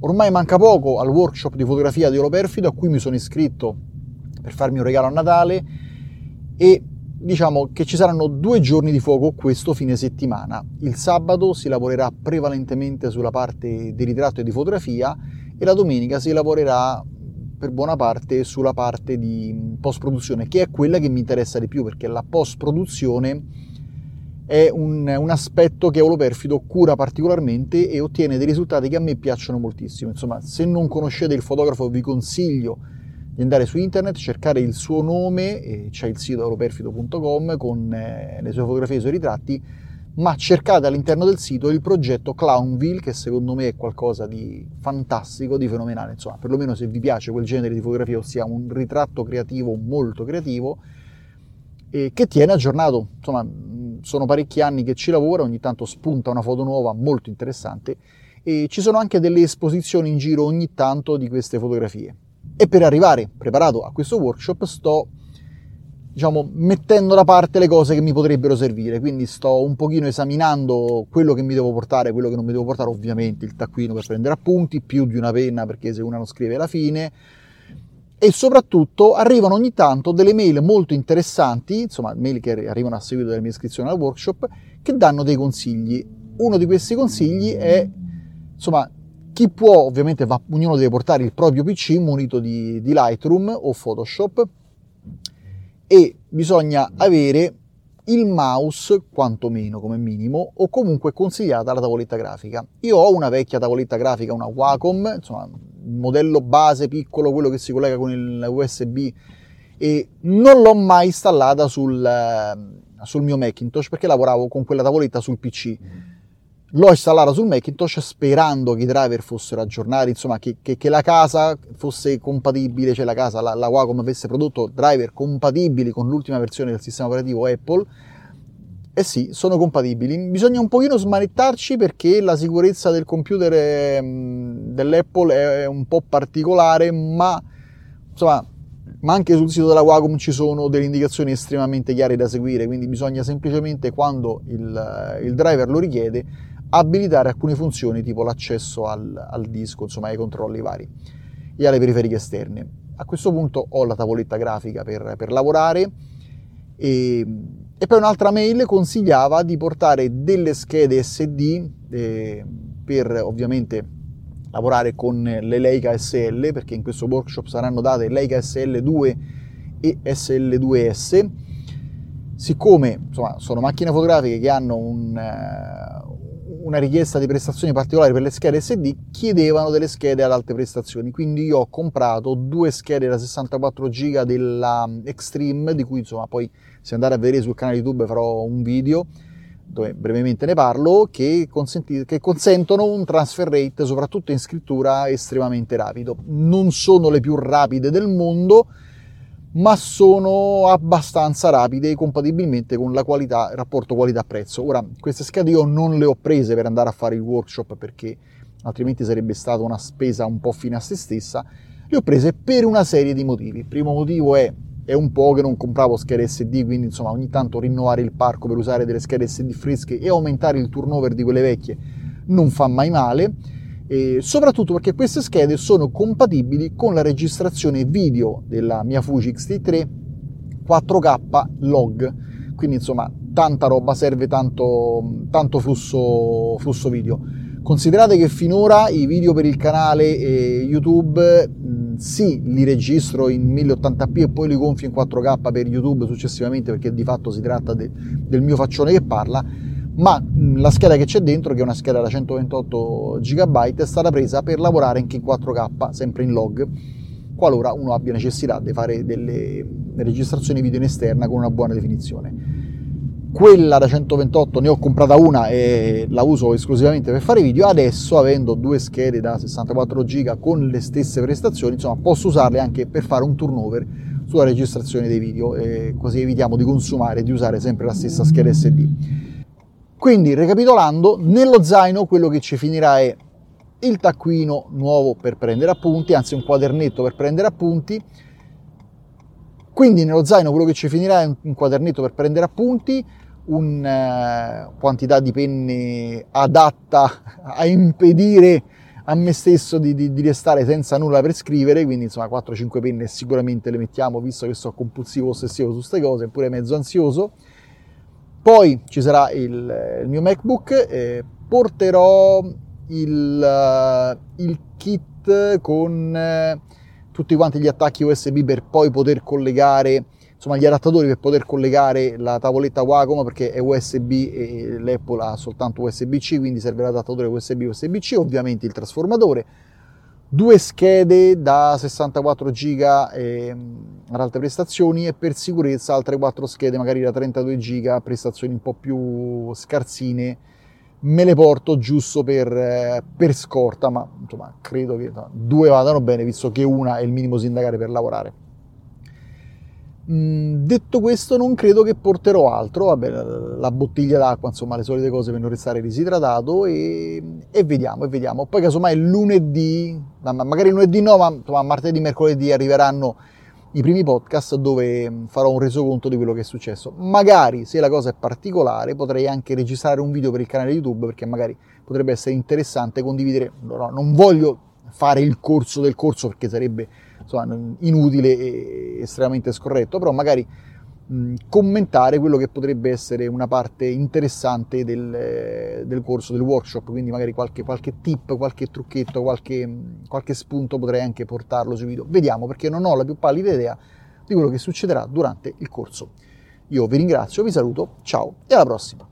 ormai manca poco al workshop di fotografia di Olo Perfido a cui mi sono iscritto per farmi un regalo a Natale e diciamo che ci saranno due giorni di fuoco questo fine settimana. Il sabato si lavorerà prevalentemente sulla parte di ritratto e di fotografia e la domenica si lavorerà per buona parte sulla parte di post produzione, che è quella che mi interessa di più perché la post produzione è un, un aspetto che Oloperfido cura particolarmente e ottiene dei risultati che a me piacciono moltissimo. Insomma, se non conoscete il fotografo vi consiglio di andare su internet, cercare il suo nome, c'è il sito oloperfido.com con eh, le sue fotografie e i suoi ritratti, ma cercate all'interno del sito il progetto Clownville, che secondo me è qualcosa di fantastico, di fenomenale, insomma, perlomeno se vi piace quel genere di fotografia, ossia un ritratto creativo molto creativo, e che tiene aggiornato, insomma, sono parecchi anni che ci lavora, ogni tanto spunta una foto nuova molto interessante e ci sono anche delle esposizioni in giro ogni tanto di queste fotografie. E per arrivare preparato a questo workshop sto diciamo, mettendo da parte le cose che mi potrebbero servire, quindi sto un pochino esaminando quello che mi devo portare, quello che non mi devo portare, ovviamente il taccuino per prendere appunti, più di una penna perché se una non scrive alla fine, e soprattutto arrivano ogni tanto delle mail molto interessanti, insomma mail che arrivano a seguito della mia iscrizione al workshop, che danno dei consigli. Uno di questi consigli è, insomma, chi può, ovviamente va, ognuno deve portare il proprio PC munito di, di Lightroom o Photoshop e bisogna avere il mouse quantomeno come minimo o comunque consigliata la tavoletta grafica. Io ho una vecchia tavoletta grafica, una Wacom, insomma, modello base piccolo, quello che si collega con il USB e non l'ho mai installata sul, sul mio Macintosh perché lavoravo con quella tavoletta sul PC L'ho installata sul Macintosh sperando che i driver fossero aggiornati, insomma che, che, che la casa fosse compatibile, cioè la casa, la, la, Wacom avesse prodotto driver compatibili con l'ultima versione del sistema operativo Apple. Eh sì, sono compatibili. Bisogna un pochino smanettarci perché la sicurezza del computer è, dell'Apple è un po' particolare, ma insomma ma anche sul sito della Wacom ci sono delle indicazioni estremamente chiare da seguire, quindi bisogna semplicemente quando il, il driver lo richiede abilitare alcune funzioni tipo l'accesso al, al, disco, insomma ai controlli vari e alle periferiche esterne. A questo punto ho la tavoletta grafica per, per lavorare e, e, poi un'altra mail consigliava di portare delle schede SD eh, per ovviamente lavorare con le Leica SL perché in questo workshop saranno date Leica SL2 e SL2S siccome insomma, sono macchine fotografiche che hanno un, una richiesta di prestazioni particolari per le schede SD, chiedevano delle schede ad alte prestazioni. Quindi io ho comprato due schede da 64 GB della Extreme, di cui insomma poi se andate a vedere sul canale YouTube farò un video dove brevemente ne parlo, che, che, consentono un transfer rate, soprattutto in scrittura, estremamente rapido. Non sono le più rapide del mondo, ma sono abbastanza rapide compatibilmente con la qualità, il rapporto qualità-prezzo. Ora, queste schede io non le ho prese per andare a fare il workshop perché altrimenti sarebbe stata una spesa un po' fine a se stessa, le ho prese per una serie di motivi. Il primo motivo è, è un po' che non compravo schede SD, quindi insomma ogni tanto rinnovare il parco per usare delle schede SD fresche e aumentare il turnover di quelle vecchie non fa mai male e soprattutto perché queste schede sono compatibili con la registrazione video della mia Fuji X-T3 4K log. Quindi insomma tanta roba serve tanto, tanto flusso, flusso video. Considerate che finora i video per il canale YouTube sì li registro in 1080p e poi li gonfio in 4K per YouTube successivamente perché di fatto si tratta de, del mio faccione che parla ma la scheda che c'è dentro, che è una scheda da 128 GB, è stata presa per lavorare anche in 4K, sempre in log, qualora uno abbia necessità di fare delle registrazioni video in esterna con una buona definizione. Quella da 128 ne ho comprata una e la uso esclusivamente per fare video, adesso avendo due schede da 64 GB con le stesse prestazioni, insomma posso usarle anche per fare un turnover sulla registrazione dei video, così evitiamo di consumare e di usare sempre la stessa scheda SD. Quindi, ricapitolando, nello zaino quello che ci finirà è il taccuino nuovo per prendere appunti, anzi un quadernetto per prendere appunti. Quindi nello zaino quello che ci finirà è un quadernetto per prendere appunti, una uh, quantità di penne adatta a impedire a me stesso di, di, di, restare senza nulla per scrivere, quindi insomma 4-5 penne sicuramente le mettiamo, visto che sono compulsivo ossessivo su queste cose, pure mezzo ansioso. Poi ci sarà il, il mio MacBook, eh, porterò il, uh, il kit con eh, tutti quanti gli attacchi USB per poi poter collegare insomma gli adattatori per poter collegare la tavoletta Wacom perché è USB e l'Apple ha soltanto USB-C, quindi serve l'adattatore USB USB-C, ovviamente il trasformatore, due schede da 64 giga eh, ad alte prestazioni e per sicurezza altre quattro schede magari da 32 giga a prestazioni un po' più scarsine. Me le porto giusto per, eh, per scorta ma insomma credo che due vadano bene visto che una è il minimo sindacale per lavorare Mm, detto questo, non credo che porterò altro. Vabbè, la bottiglia d'acqua, insomma, le solite cose per non restare disidratato. E, e vediamo, e vediamo. Poi, casomai, lunedì, magari lunedì no, ma insomma, martedì, mercoledì arriveranno i primi podcast dove mm, farò un resoconto di quello che è successo. Magari, se la cosa è particolare, potrei anche registrare un video per il canale YouTube perché magari potrebbe essere interessante condividere. No, non voglio fare il corso del corso perché sarebbe insomma, inutile e estremamente scorretto, però magari mh, commentare quello che potrebbe essere una parte interessante del, del corso, del workshop, quindi magari qualche, qualche tip, qualche trucchetto, qualche, qualche spunto potrei anche portarlo sui video. Vediamo perché non ho la più pallida idea di quello che succederà durante il corso. Io vi ringrazio, vi saluto, ciao e alla prossima!